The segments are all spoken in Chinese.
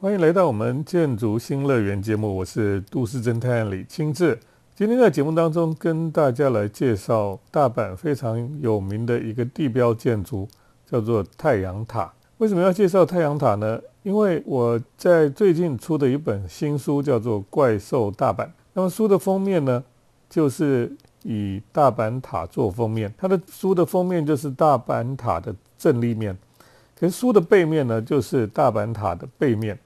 欢迎来到我们建筑新乐园节目，我是都市侦探李清志。今天在节目当中跟大家来介绍大阪非常有名的一个地标建筑，叫做太阳塔。为什么要介绍太阳塔呢？因为我在最近出的一本新书叫做《怪兽大阪》，那么书的封面呢，就是以大阪塔做封面，它的书的封面就是大阪塔的正立面，可是书的背面呢，就是大阪塔的背面。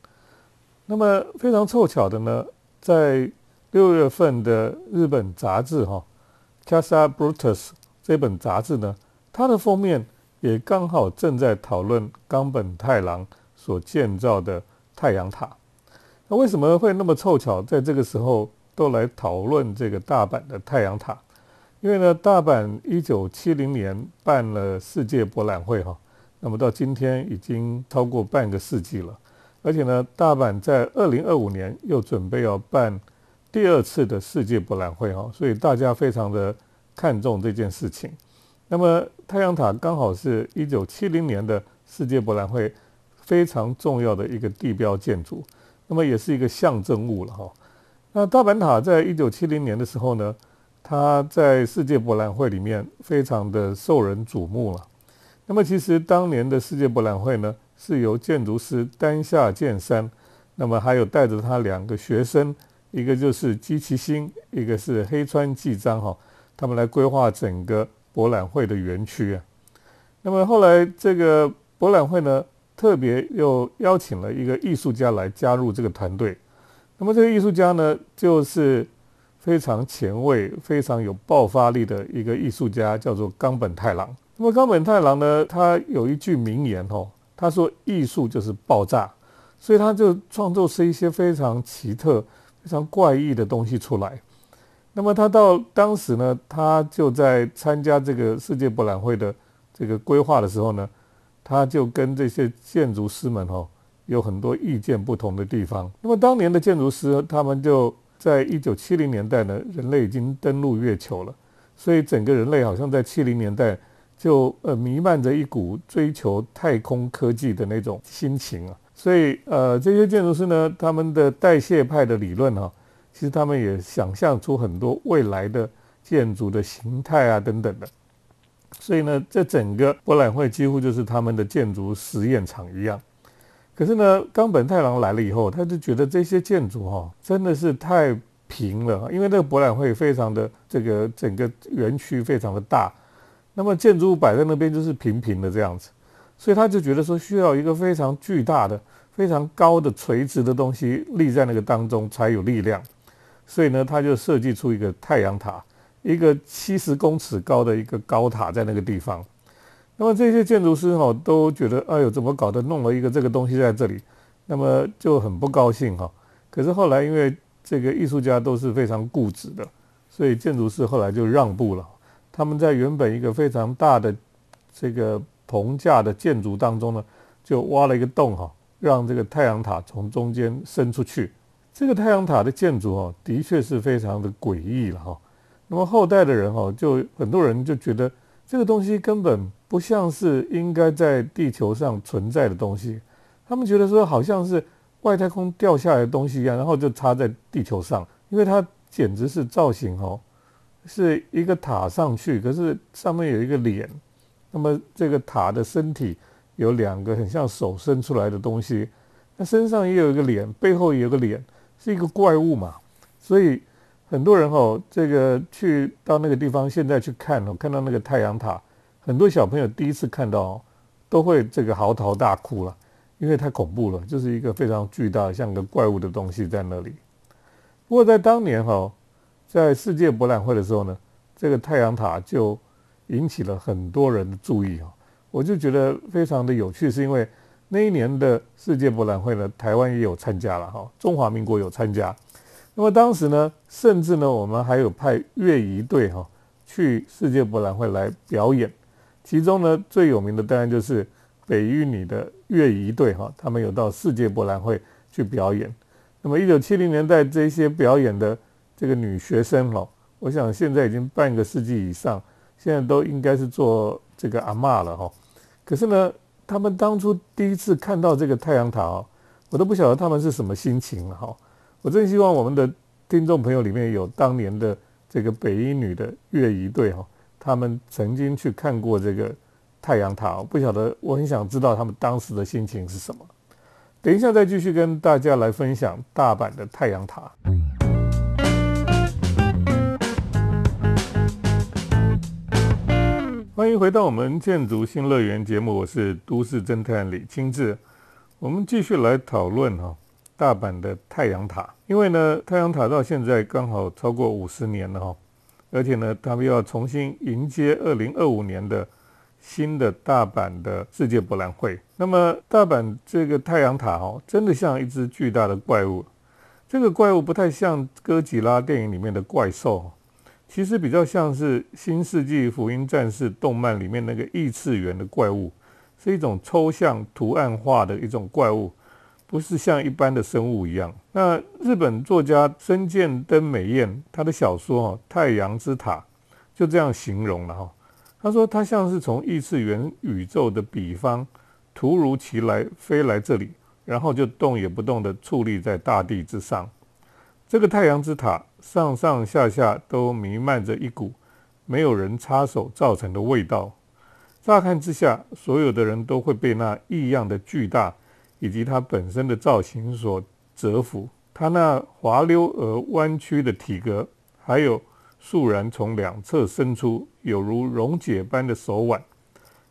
那么非常凑巧的呢，在六月份的日本杂志哈《Casa Brutus》这本杂志呢，它的封面也刚好正在讨论冈本太郎所建造的太阳塔。那为什么会那么凑巧，在这个时候都来讨论这个大阪的太阳塔？因为呢，大阪一九七零年办了世界博览会哈，那么到今天已经超过半个世纪了。而且呢，大阪在二零二五年又准备要办第二次的世界博览会哈，所以大家非常的看重这件事情。那么太阳塔刚好是一九七零年的世界博览会非常重要的一个地标建筑，那么也是一个象征物了哈。那大阪塔在一九七零年的时候呢，它在世界博览会里面非常的受人瞩目了。那么其实当年的世界博览会呢？是由建筑师丹下健三，那么还有带着他两个学生，一个就是基其星，一个是黑川纪章哈，他们来规划整个博览会的园区啊。那么后来这个博览会呢，特别又邀请了一个艺术家来加入这个团队。那么这个艺术家呢，就是非常前卫、非常有爆发力的一个艺术家，叫做冈本太郎。那么冈本太郎呢，他有一句名言哦。他说：“艺术就是爆炸，所以他就创作出一些非常奇特、非常怪异的东西出来。那么他到当时呢，他就在参加这个世界博览会的这个规划的时候呢，他就跟这些建筑师们哦有很多意见不同的地方。那么当年的建筑师他们就在一九七零年代呢，人类已经登陆月球了，所以整个人类好像在七零年代。”就呃弥漫着一股追求太空科技的那种心情啊，所以呃这些建筑师呢，他们的代谢派的理论哈，其实他们也想象出很多未来的建筑的形态啊等等的，所以呢，这整个博览会几乎就是他们的建筑实验场一样。可是呢，冈本太郎来了以后，他就觉得这些建筑哈真的是太平了，因为那个博览会非常的这个整个园区非常的大。那么建筑物摆在那边就是平平的这样子，所以他就觉得说需要一个非常巨大的、非常高的垂直的东西立在那个当中才有力量，所以呢，他就设计出一个太阳塔，一个七十公尺高的一个高塔在那个地方。那么这些建筑师哈都觉得，哎呦，怎么搞的，弄了一个这个东西在这里，那么就很不高兴哈。可是后来因为这个艺术家都是非常固执的，所以建筑师后来就让步了。他们在原本一个非常大的这个棚架的建筑当中呢，就挖了一个洞哈，让这个太阳塔从中间伸出去。这个太阳塔的建筑哦，的确是非常的诡异了哈。那么后代的人哈，就很多人就觉得这个东西根本不像是应该在地球上存在的东西，他们觉得说好像是外太空掉下来的东西一样，然后就插在地球上，因为它简直是造型哦。是一个塔上去，可是上面有一个脸，那么这个塔的身体有两个很像手伸出来的东西，那身上也有一个脸，背后也有个脸，是一个怪物嘛。所以很多人哦，这个去到那个地方，现在去看哦，看到那个太阳塔，很多小朋友第一次看到都会这个嚎啕大哭了，因为太恐怖了，就是一个非常巨大像个怪物的东西在那里。不过在当年哈。在世界博览会的时候呢，这个太阳塔就引起了很多人的注意啊！我就觉得非常的有趣，是因为那一年的世界博览会呢，台湾也有参加了哈，中华民国有参加。那么当时呢，甚至呢，我们还有派乐仪队哈去世界博览会来表演。其中呢，最有名的当然就是北一女的乐仪队哈，他们有到世界博览会去表演。那么一九七零年代这些表演的。这个女学生哦，我想现在已经半个世纪以上，现在都应该是做这个阿嬷了哈。可是呢，他们当初第一次看到这个太阳塔哦，我都不晓得他们是什么心情了哈。我真希望我们的听众朋友里面有当年的这个北一女的乐仪队哈，他们曾经去看过这个太阳塔，不晓得，我很想知道他们当时的心情是什么。等一下再继续跟大家来分享大阪的太阳塔。欢迎回到我们建筑新乐园节目，我是都市侦探李清志。我们继续来讨论哈大阪的太阳塔，因为呢太阳塔到现在刚好超过五十年了哈，而且呢他们要重新迎接二零二五年的新的大阪的世界博览会。那么大阪这个太阳塔哦，真的像一只巨大的怪物，这个怪物不太像哥吉拉电影里面的怪兽。其实比较像是《新世纪福音战士》动漫里面那个异次元的怪物，是一种抽象图案化的一种怪物，不是像一般的生物一样。那日本作家深见登美彦他的小说《哈太阳之塔》就这样形容了哈，他说他像是从异次元宇宙的彼方突如其来飞来这里，然后就动也不动的矗立在大地之上。这个太阳之塔上上下下都弥漫着一股没有人插手造成的味道。乍看之下，所有的人都会被那异样的巨大以及它本身的造型所折服。它那滑溜而弯曲的体格，还有肃然从两侧伸出有如溶解般的手腕。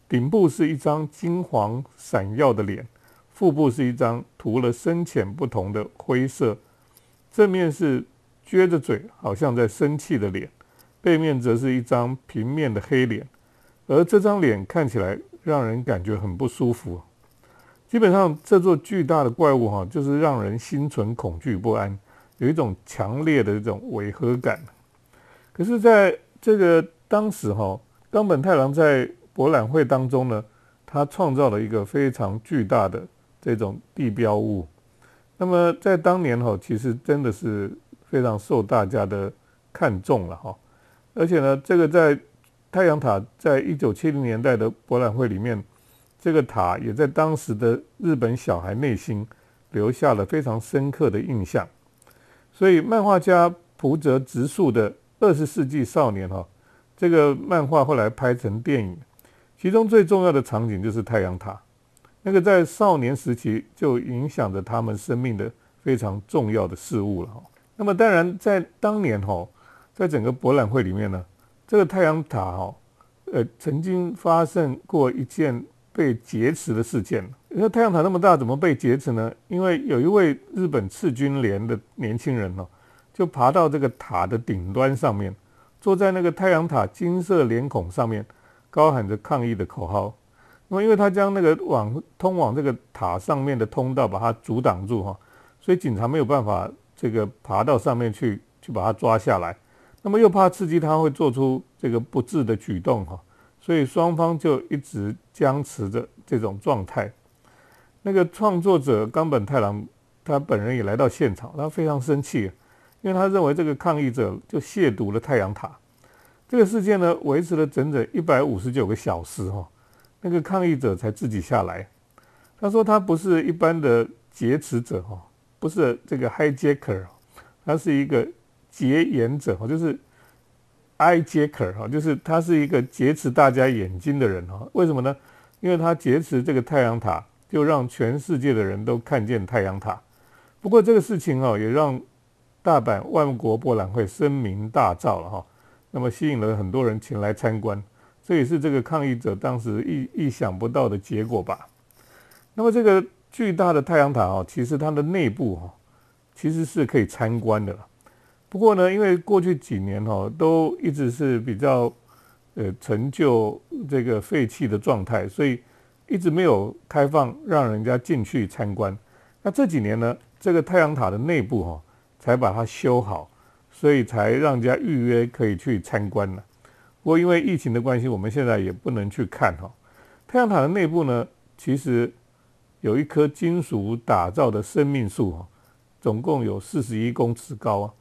顶部是一张金黄闪耀的脸，腹部是一张涂了深浅不同的灰色。正面是撅着嘴，好像在生气的脸；背面则是一张平面的黑脸，而这张脸看起来让人感觉很不舒服。基本上，这座巨大的怪物哈，就是让人心存恐惧不安，有一种强烈的这种违和感。可是，在这个当时哈，冈本太郎在博览会当中呢，他创造了一个非常巨大的这种地标物。那么在当年哈，其实真的是非常受大家的看重了哈，而且呢，这个在太阳塔在一九七零年代的博览会里面，这个塔也在当时的日本小孩内心留下了非常深刻的印象。所以漫画家浦泽直树的《二十世纪少年》哈，这个漫画后来拍成电影，其中最重要的场景就是太阳塔。那个在少年时期就影响着他们生命的非常重要的事物了哈。那么当然在当年哈，在整个博览会里面呢，这个太阳塔哈，呃，曾经发生过一件被劫持的事件。那太阳塔那么大，怎么被劫持呢？因为有一位日本赤军连的年轻人呢，就爬到这个塔的顶端上面，坐在那个太阳塔金色脸孔上面，高喊着抗议的口号。那么，因为他将那个往通往这个塔上面的通道把它阻挡住哈，所以警察没有办法这个爬到上面去去把它抓下来。那么又怕刺激他会做出这个不智的举动哈，所以双方就一直僵持着这种状态。那个创作者冈本太郎他本人也来到现场，他非常生气，因为他认为这个抗议者就亵渎了太阳塔。这个事件呢，维持了整整一百五十九个小时哈。那个抗议者才自己下来。他说他不是一般的劫持者哈，不是这个 hijacker，他是一个劫眼者哈，就是 eyejacker 哈，就是他是一个劫持大家眼睛的人哈。为什么呢？因为他劫持这个太阳塔，就让全世界的人都看见太阳塔。不过这个事情哈，也让大阪万国博览会声名大噪了哈。那么吸引了很多人前来参观。这也是这个抗议者当时意意想不到的结果吧。那么这个巨大的太阳塔哦，其实它的内部哈，其实是可以参观的。不过呢，因为过去几年哈，都一直是比较呃陈旧这个废弃的状态，所以一直没有开放让人家进去参观。那这几年呢，这个太阳塔的内部哈，才把它修好，所以才让人家预约可以去参观了。不过因为疫情的关系，我们现在也不能去看哈。太阳塔的内部呢，其实有一棵金属打造的生命树哈，总共有四十一公尺高啊。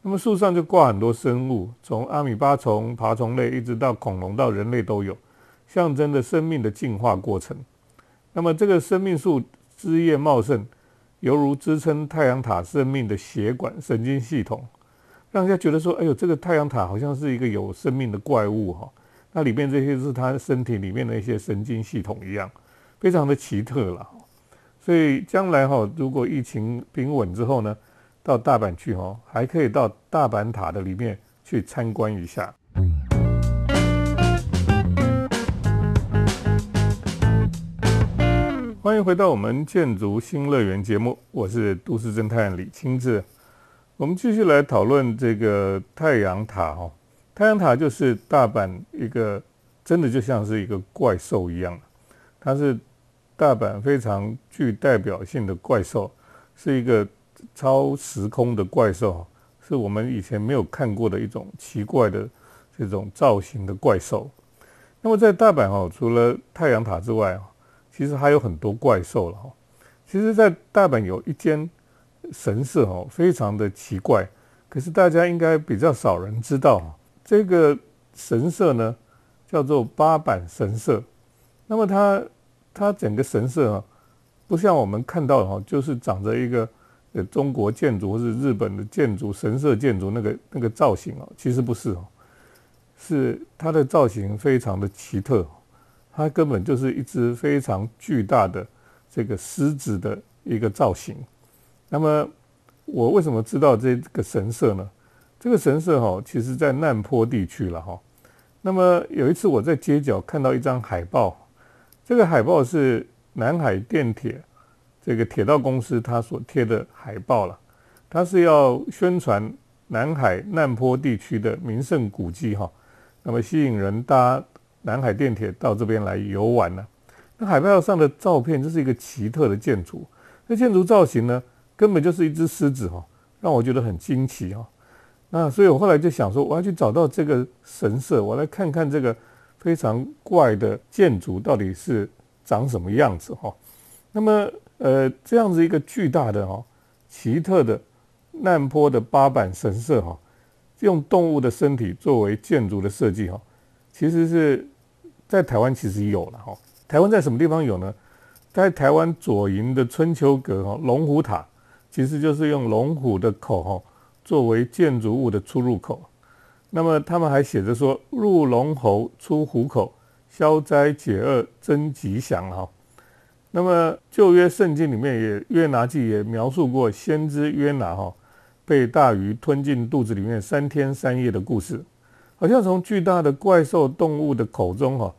那么树上就挂很多生物，从阿米巴虫、爬虫类，一直到恐龙到人类都有，象征着生命的进化过程。那么这个生命树枝叶茂盛，犹如支撑太阳塔生命的血管神经系统，让人家觉得说，哎呦，这个太阳塔好像是一个有生命的怪物哈。那里面这些是他身体里面的一些神经系统一样，非常的奇特了。所以将来哈，如果疫情平稳之后呢，到大阪去哈，还可以到大阪塔的里面去参观一下。欢迎回到我们建筑新乐园节目，我是都市侦探李清志。我们继续来讨论这个太阳塔哈。太阳塔就是大阪一个真的就像是一个怪兽一样，它是大阪非常具代表性的怪兽，是一个超时空的怪兽，是我们以前没有看过的一种奇怪的这种造型的怪兽。那么在大阪哦，除了太阳塔之外其实还有很多怪兽了哈。其实，在大阪有一间神社哦，非常的奇怪，可是大家应该比较少人知道。这个神社呢，叫做八坂神社。那么它它整个神社啊，不像我们看到的哈，就是长着一个呃中国建筑或是日本的建筑神社建筑那个那个造型哦，其实不是哦，是它的造型非常的奇特。它根本就是一只非常巨大的这个狮子的一个造型。那么我为什么知道这个神社呢？这个神社哈，其实在难坡地区了哈。那么有一次我在街角看到一张海报，这个海报是南海电铁这个铁道公司它所贴的海报了。它是要宣传南海难坡地区的名胜古迹哈，那么吸引人搭。南海电铁到这边来游玩呢，那海报上的照片就是一个奇特的建筑，那建筑造型呢，根本就是一只狮子哈，让我觉得很惊奇哈。那所以我后来就想说，我要去找到这个神社，我来看看这个非常怪的建筑到底是长什么样子哈。那么呃，这样子一个巨大的哈、奇特的难坡的八坂神社哈，用动物的身体作为建筑的设计哈，其实是。在台湾其实有了哈，台湾在什么地方有呢？在台湾左营的春秋阁哈，龙虎塔其实就是用龙虎的口哈作为建筑物的出入口。那么他们还写着说：“入龙喉，出虎口，消灾解厄，增吉祥。”哈。那么旧约圣经里面也约拿记也描述过先知约拿哈被大鱼吞进肚子里面三天三夜的故事，好像从巨大的怪兽动物的口中哈。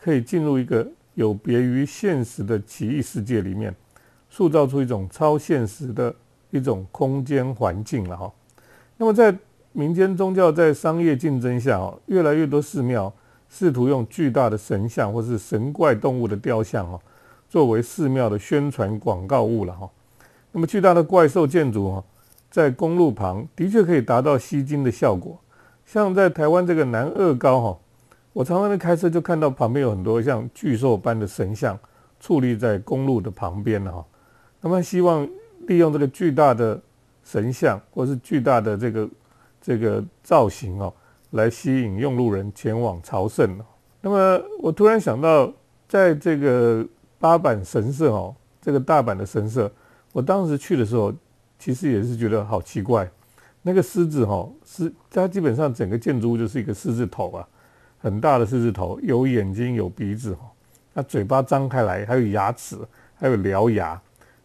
可以进入一个有别于现实的奇异世界里面，塑造出一种超现实的一种空间环境了哈。那么在民间宗教在商业竞争下哦，越来越多寺庙试图用巨大的神像或是神怪动物的雕像哦，作为寺庙的宣传广告物了哈。那么巨大的怪兽建筑哦，在公路旁的确可以达到吸睛的效果，像在台湾这个南二高哈。我常常在开车，就看到旁边有很多像巨兽般的神像矗立在公路的旁边哈。那么希望利用这个巨大的神像或是巨大的这个这个造型哦，来吸引用路人前往朝圣那么我突然想到，在这个八坂神社哦，这个大阪的神社，我当时去的时候，其实也是觉得好奇怪。那个狮子哈，是它基本上整个建筑物就是一个狮子头啊。很大的狮子头，有眼睛，有鼻子哈，那嘴巴张开来，还有牙齿，还有獠牙。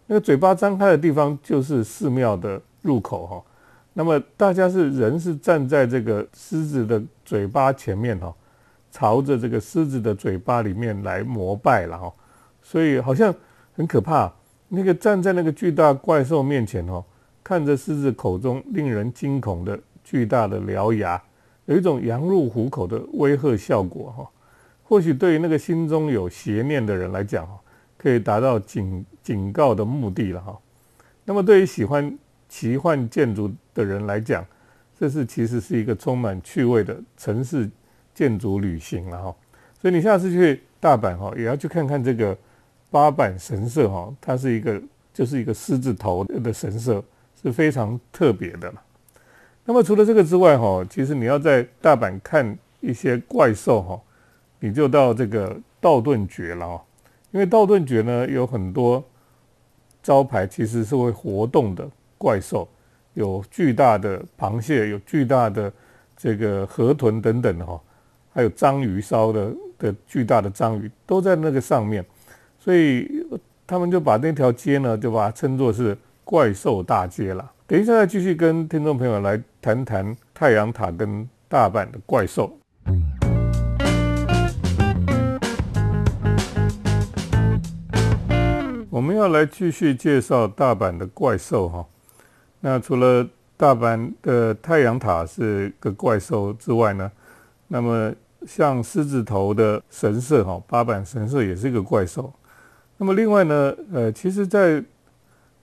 那个嘴巴张开的地方就是寺庙的入口哈。那么大家是人是站在这个狮子的嘴巴前面哈，朝着这个狮子的嘴巴里面来膜拜了哈。所以好像很可怕。那个站在那个巨大怪兽面前哈，看着狮子口中令人惊恐的巨大的獠牙。有一种羊入虎口的威吓效果哈，或许对于那个心中有邪念的人来讲哈，可以达到警警告的目的了哈。那么对于喜欢奇幻建筑的人来讲，这是其实是一个充满趣味的城市建筑旅行了哈。所以你下次去大阪哈，也要去看看这个八坂神社哈，它是一个就是一个狮子头的神社，是非常特别的。那么除了这个之外，哈，其实你要在大阪看一些怪兽，哈，你就到这个道顿崛了，哈，因为道顿崛呢有很多招牌其实是会活动的怪兽，有巨大的螃蟹，有巨大的这个河豚等等哈，还有章鱼烧的的巨大的章鱼都在那个上面，所以他们就把那条街呢，就把它称作是怪兽大街了。等一下再继续跟听众朋友来谈谈太阳塔跟大阪的怪兽。我们要来继续介绍大阪的怪兽哈。那除了大阪的太阳塔是个怪兽之外呢，那么像狮子头的神社哈，八坂神社也是一个怪兽。那么另外呢，呃，其实，在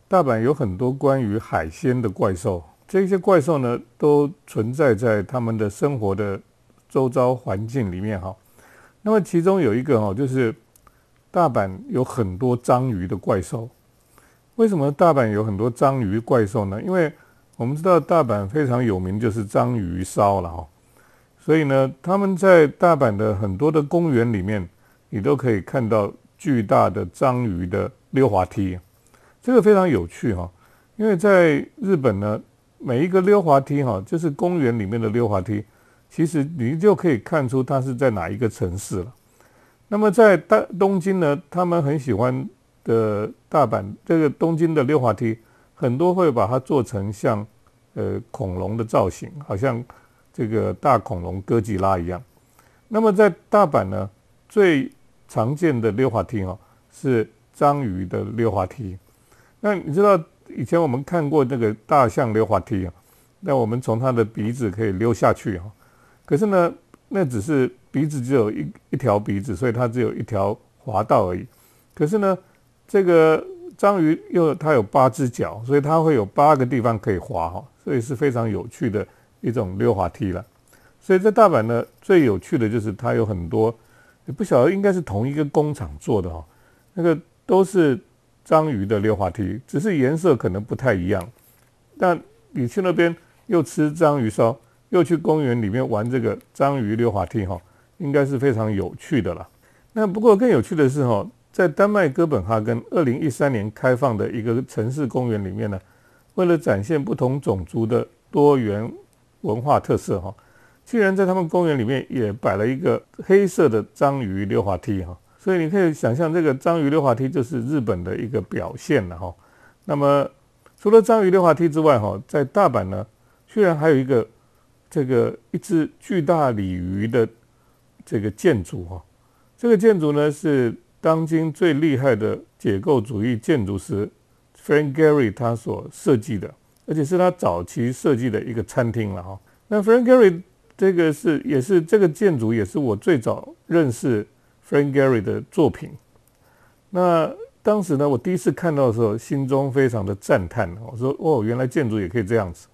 大阪有很多关于海鲜的怪兽，这些怪兽呢，都存在在他们的生活的周遭环境里面哈。那么其中有一个哈，就是。大阪有很多章鱼的怪兽，为什么大阪有很多章鱼怪兽呢？因为我们知道大阪非常有名就是章鱼烧了哈，所以呢，他们在大阪的很多的公园里面，你都可以看到巨大的章鱼的溜滑梯，这个非常有趣哈。因为在日本呢，每一个溜滑梯哈，就是公园里面的溜滑梯，其实你就可以看出它是在哪一个城市了。那么在大东京呢，他们很喜欢的大阪这个东京的溜滑梯，很多会把它做成像呃恐龙的造型，好像这个大恐龙哥吉拉一样。那么在大阪呢，最常见的溜滑梯哦是章鱼的溜滑梯。那你知道以前我们看过那个大象溜滑梯啊？那我们从它的鼻子可以溜下去哈。可是呢，那只是。鼻子只有一一条鼻子，所以它只有一条滑道而已。可是呢，这个章鱼又它有八只脚，所以它会有八个地方可以滑哈，所以是非常有趣的一种溜滑梯了。所以在大阪呢，最有趣的就是它有很多，也不晓得应该是同一个工厂做的哈，那个都是章鱼的溜滑梯，只是颜色可能不太一样。但你去那边又吃章鱼烧，又去公园里面玩这个章鱼溜滑梯哈。应该是非常有趣的了。那不过更有趣的是哈，在丹麦哥本哈根二零一三年开放的一个城市公园里面呢，为了展现不同种族的多元文化特色哈，居然在他们公园里面也摆了一个黑色的章鱼溜滑梯哈。所以你可以想象，这个章鱼溜滑梯就是日本的一个表现了哈。那么除了章鱼溜滑梯之外哈，在大阪呢，居然还有一个这个一只巨大鲤鱼的。这个建筑哈，这个建筑呢是当今最厉害的解构主义建筑师 Frank Gehry 他所设计的，而且是他早期设计的一个餐厅了哈。那 Frank Gehry 这个是也是这个建筑也是我最早认识 Frank Gehry 的作品。那当时呢，我第一次看到的时候，心中非常的赞叹，我说哦，原来建筑也可以这样子。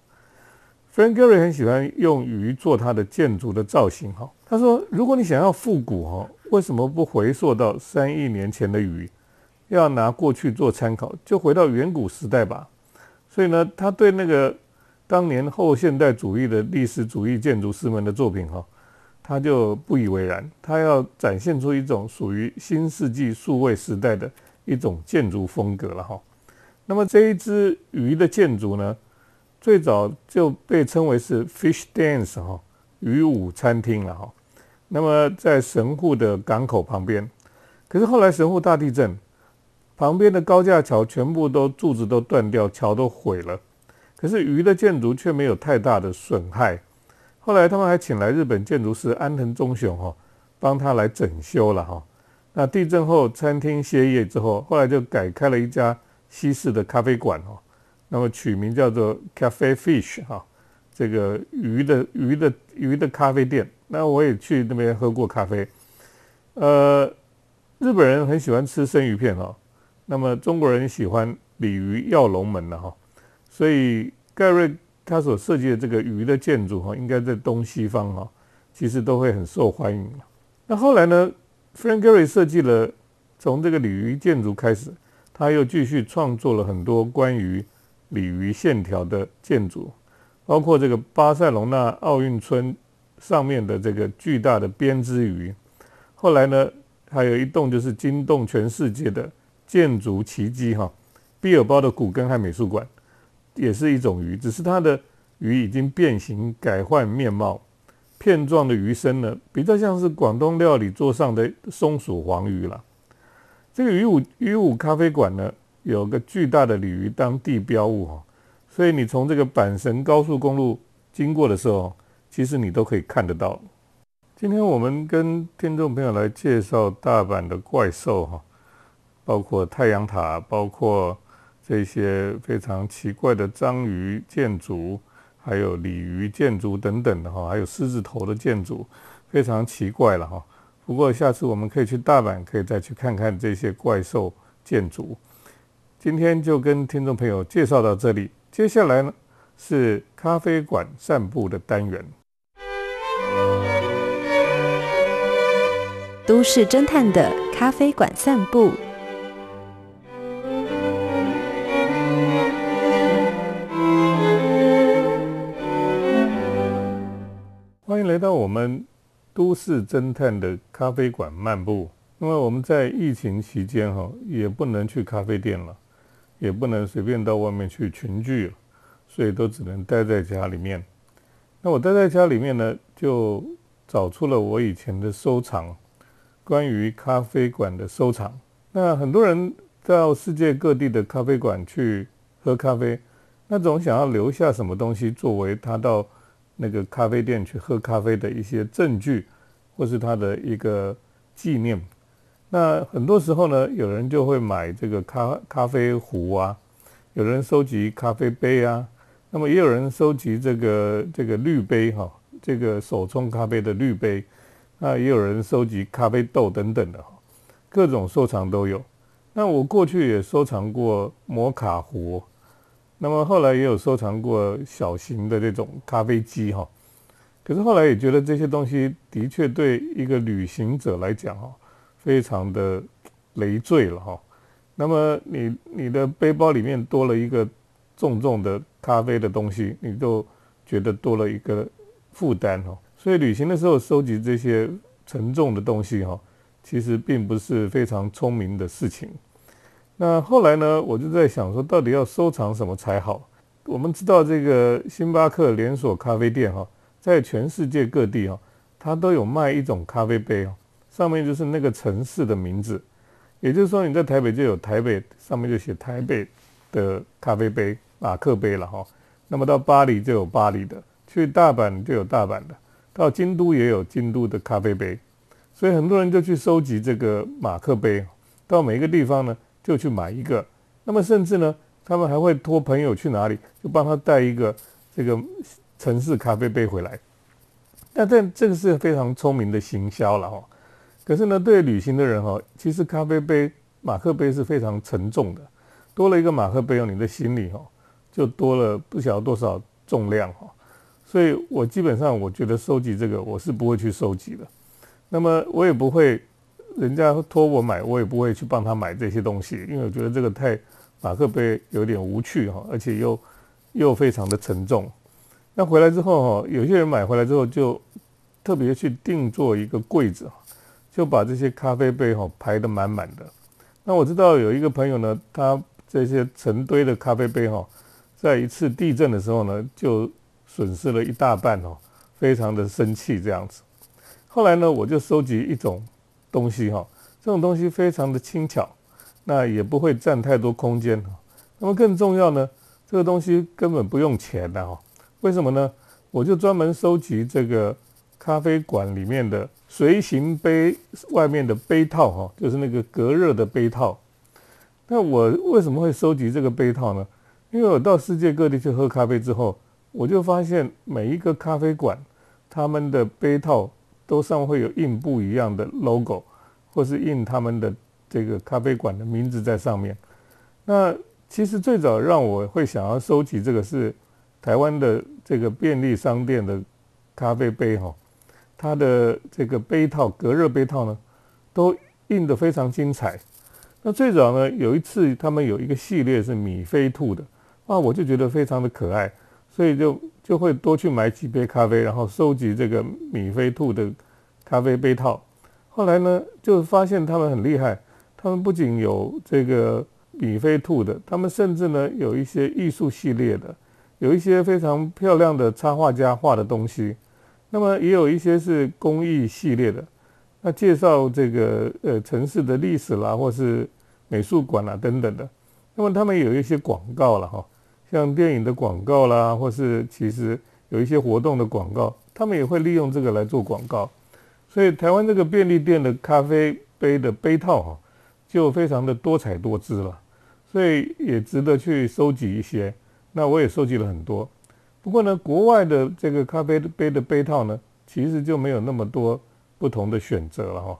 Frank Gehry 很喜欢用鱼做他的建筑的造型哈。他说：“如果你想要复古哈，为什么不回溯到三亿年前的鱼？要拿过去做参考，就回到远古时代吧。”所以呢，他对那个当年后现代主义的历史主义建筑师们的作品哈，他就不以为然。他要展现出一种属于新世纪数位时代的一种建筑风格了哈。那么这一只鱼的建筑呢，最早就被称为是 Fish Dance 哈，鱼舞餐厅了哈。那么在神户的港口旁边，可是后来神户大地震，旁边的高架桥全部都柱子都断掉，桥都毁了。可是鱼的建筑却没有太大的损害。后来他们还请来日本建筑师安藤忠雄哈，帮他来整修了哈。那地震后餐厅歇业之后，后来就改开了一家西式的咖啡馆哦。那么取名叫做 Cafe Fish 哈，这个鱼的鱼的鱼的咖啡店。那我也去那边喝过咖啡，呃，日本人很喜欢吃生鱼片哈，那么中国人喜欢鲤鱼跃龙门的哈，所以盖瑞他所设计的这个鱼的建筑哈，应该在东西方哈，其实都会很受欢迎。那后来呢，Frank Gehry 设计了从这个鲤鱼建筑开始，他又继续创作了很多关于鲤鱼线条的建筑，包括这个巴塞隆纳奥运村。上面的这个巨大的编织鱼，后来呢，还有一栋就是惊动全世界的建筑奇迹哈，毕尔包的古根海美术馆也是一种鱼，只是它的鱼已经变形改换面貌，片状的鱼身呢，比较像是广东料理桌上的松鼠黄鱼了。这个鱼舞鱼舞咖啡馆呢，有个巨大的鲤鱼当地标物哈，所以你从这个阪神高速公路经过的时候，其实你都可以看得到。今天我们跟听众朋友来介绍大阪的怪兽哈，包括太阳塔，包括这些非常奇怪的章鱼建筑，还有鲤鱼建筑等等的哈，还有狮子头的建筑，非常奇怪了哈。不过下次我们可以去大阪，可以再去看看这些怪兽建筑。今天就跟听众朋友介绍到这里，接下来呢是咖啡馆散步的单元。都市侦探的咖啡馆散步，欢迎来到我们都市侦探的咖啡馆漫步。因为我们在疫情期间哈，也不能去咖啡店了，也不能随便到外面去群聚了，所以都只能待在家里面。那我待在家里面呢，就找出了我以前的收藏。关于咖啡馆的收藏，那很多人到世界各地的咖啡馆去喝咖啡，那总想要留下什么东西作为他到那个咖啡店去喝咖啡的一些证据，或是他的一个纪念。那很多时候呢，有人就会买这个咖咖啡壶啊，有人收集咖啡杯啊，那么也有人收集这个这个滤杯哈，这个手冲咖啡的滤杯。那也有人收集咖啡豆等等的，各种收藏都有。那我过去也收藏过摩卡壶，那么后来也有收藏过小型的这种咖啡机哈。可是后来也觉得这些东西的确对一个旅行者来讲哈，非常的累赘了哈。那么你你的背包里面多了一个重重的咖啡的东西，你就觉得多了一个负担哈。所以旅行的时候收集这些沉重的东西哈，其实并不是非常聪明的事情。那后来呢，我就在想说，到底要收藏什么才好？我们知道这个星巴克连锁咖啡店哈，在全世界各地哈，它都有卖一种咖啡杯哦，上面就是那个城市的名字。也就是说，你在台北就有台北，上面就写台北的咖啡杯马克杯了哈。那么到巴黎就有巴黎的，去大阪就有大阪的。到京都也有京都的咖啡杯，所以很多人就去收集这个马克杯。到每一个地方呢，就去买一个。那么甚至呢，他们还会托朋友去哪里，就帮他带一个这个城市咖啡杯回来。那这这个是非常聪明的行销了哈。可是呢，对旅行的人哈，其实咖啡杯马克杯是非常沉重的，多了一个马克杯哦，你的行李哈就多了不晓得多少重量哈。所以我基本上我觉得收集这个我是不会去收集的，那么我也不会，人家托我买，我也不会去帮他买这些东西，因为我觉得这个太马克杯有点无趣哈，而且又又非常的沉重。那回来之后哈，有些人买回来之后就特别去定做一个柜子，就把这些咖啡杯哈排得满满的。那我知道有一个朋友呢，他这些成堆的咖啡杯哈，在一次地震的时候呢就。损失了一大半哦，非常的生气这样子。后来呢，我就收集一种东西哈，这种东西非常的轻巧，那也不会占太多空间。那么更重要呢，这个东西根本不用钱的哈。为什么呢？我就专门收集这个咖啡馆里面的随行杯外面的杯套哈，就是那个隔热的杯套。那我为什么会收集这个杯套呢？因为我到世界各地去喝咖啡之后。我就发现每一个咖啡馆，他们的杯套都上会有印不一样的 logo，或是印他们的这个咖啡馆的名字在上面。那其实最早让我会想要收集这个是台湾的这个便利商店的咖啡杯哈，它的这个杯套隔热杯套呢，都印得非常精彩。那最早呢有一次他们有一个系列是米菲兔的，啊，我就觉得非常的可爱。所以就就会多去买几杯咖啡，然后收集这个米菲兔的咖啡杯套。后来呢，就发现他们很厉害，他们不仅有这个米菲兔的，他们甚至呢有一些艺术系列的，有一些非常漂亮的插画家画的东西。那么也有一些是公益系列的，那介绍这个呃城市的历史啦，或是美术馆啦等等的。那么他们有一些广告了哈，像电影的广告啦，或是其实有一些活动的广告，他们也会利用这个来做广告。所以台湾这个便利店的咖啡杯的杯套哈，就非常的多彩多姿了，所以也值得去收集一些。那我也收集了很多。不过呢，国外的这个咖啡杯的杯套呢，其实就没有那么多不同的选择了哈。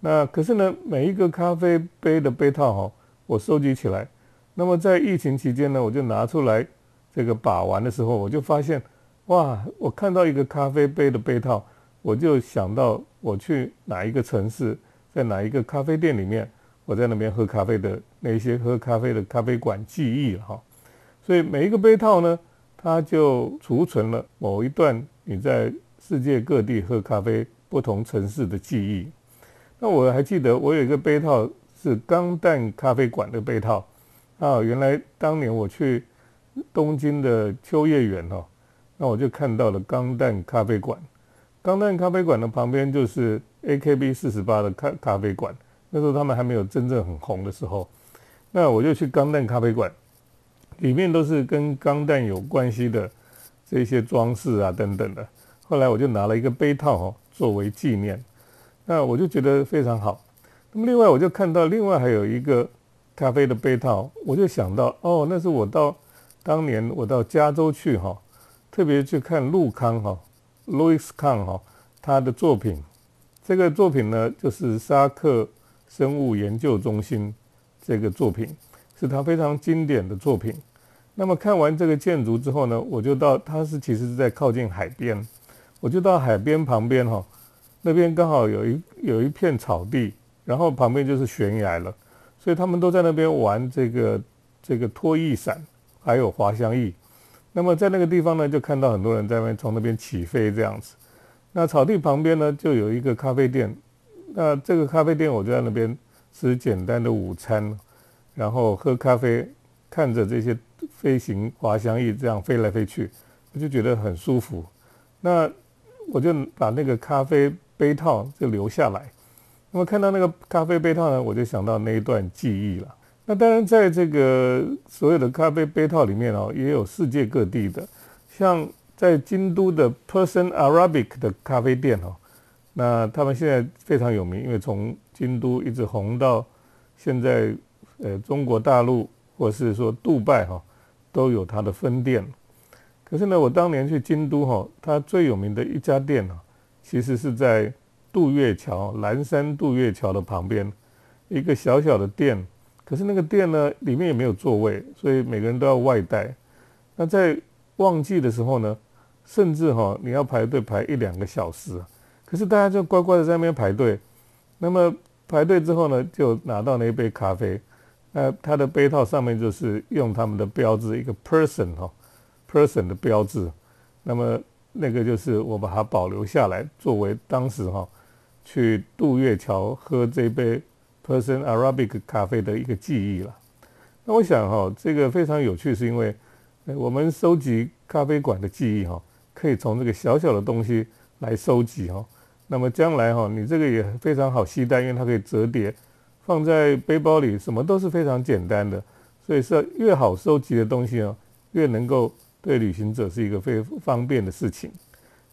那可是呢，每一个咖啡杯的杯套哈，我收集起来，那么在疫情期间呢，我就拿出来这个把玩的时候，我就发现，哇，我看到一个咖啡杯的杯套，我就想到我去哪一个城市，在哪一个咖啡店里面，我在那边喝咖啡的那些喝咖啡的咖啡馆记忆了哈。所以每一个杯套呢。它就储存了某一段你在世界各地喝咖啡不同城市的记忆。那我还记得我有一个杯套是钢蛋咖啡馆的杯套啊，原来当年我去东京的秋叶原哦，那我就看到了钢蛋咖啡馆。钢蛋咖啡馆的旁边就是 AKB 四十八的咖咖啡馆，那时候他们还没有真正很红的时候，那我就去钢蛋咖啡馆。里面都是跟钢弹有关系的这些装饰啊等等的。后来我就拿了一个杯套哦作为纪念，那我就觉得非常好。那么另外我就看到另外还有一个咖啡的杯套，我就想到哦，那是我到当年我到加州去哈，特别去看陆康哈，Louis 康哈他的作品。这个作品呢就是沙克生物研究中心这个作品。是他非常经典的作品。那么看完这个建筑之后呢，我就到，它是其实是在靠近海边，我就到海边旁边哈，那边刚好有一有一片草地，然后旁边就是悬崖了，所以他们都在那边玩这个这个拖曳伞，还有滑翔翼。那么在那个地方呢，就看到很多人在那边从那边起飞这样子。那草地旁边呢，就有一个咖啡店，那这个咖啡店我就在那边吃简单的午餐。然后喝咖啡，看着这些飞行滑翔翼这样飞来飞去，我就觉得很舒服。那我就把那个咖啡杯套就留下来。那么看到那个咖啡杯套呢，我就想到那一段记忆了。那当然，在这个所有的咖啡杯套里面哦，也有世界各地的，像在京都的 Person Arabic 的咖啡店哦，那他们现在非常有名，因为从京都一直红到现在。呃，中国大陆或是说杜拜哈，都有它的分店。可是呢，我当年去京都哈，它最有名的一家店呢，其实是在渡月桥蓝山渡月桥的旁边一个小小的店。可是那个店呢，里面也没有座位，所以每个人都要外带。那在旺季的时候呢，甚至哈你要排队排一两个小时。可是大家就乖乖的在那边排队。那么排队之后呢，就拿到那一杯咖啡。那它的杯套上面就是用他们的标志，一个 person 哈，person 的标志。那么那个就是我把它保留下来，作为当时哈去渡月桥喝这杯 person Arabic 咖啡的一个记忆了。那我想哈，这个非常有趣，是因为我们收集咖啡馆的记忆哈，可以从这个小小的东西来收集哈。那么将来哈，你这个也非常好携带，因为它可以折叠。放在背包里，什么都是非常简单的，所以是越好收集的东西哦，越能够对旅行者是一个非常方便的事情。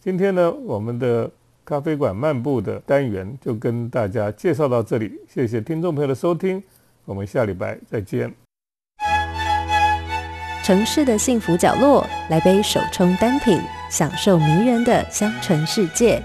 今天呢，我们的咖啡馆漫步的单元就跟大家介绍到这里，谢谢听众朋友的收听，我们下礼拜再见。城市的幸福角落，来杯手冲单品，享受迷人的香醇世界。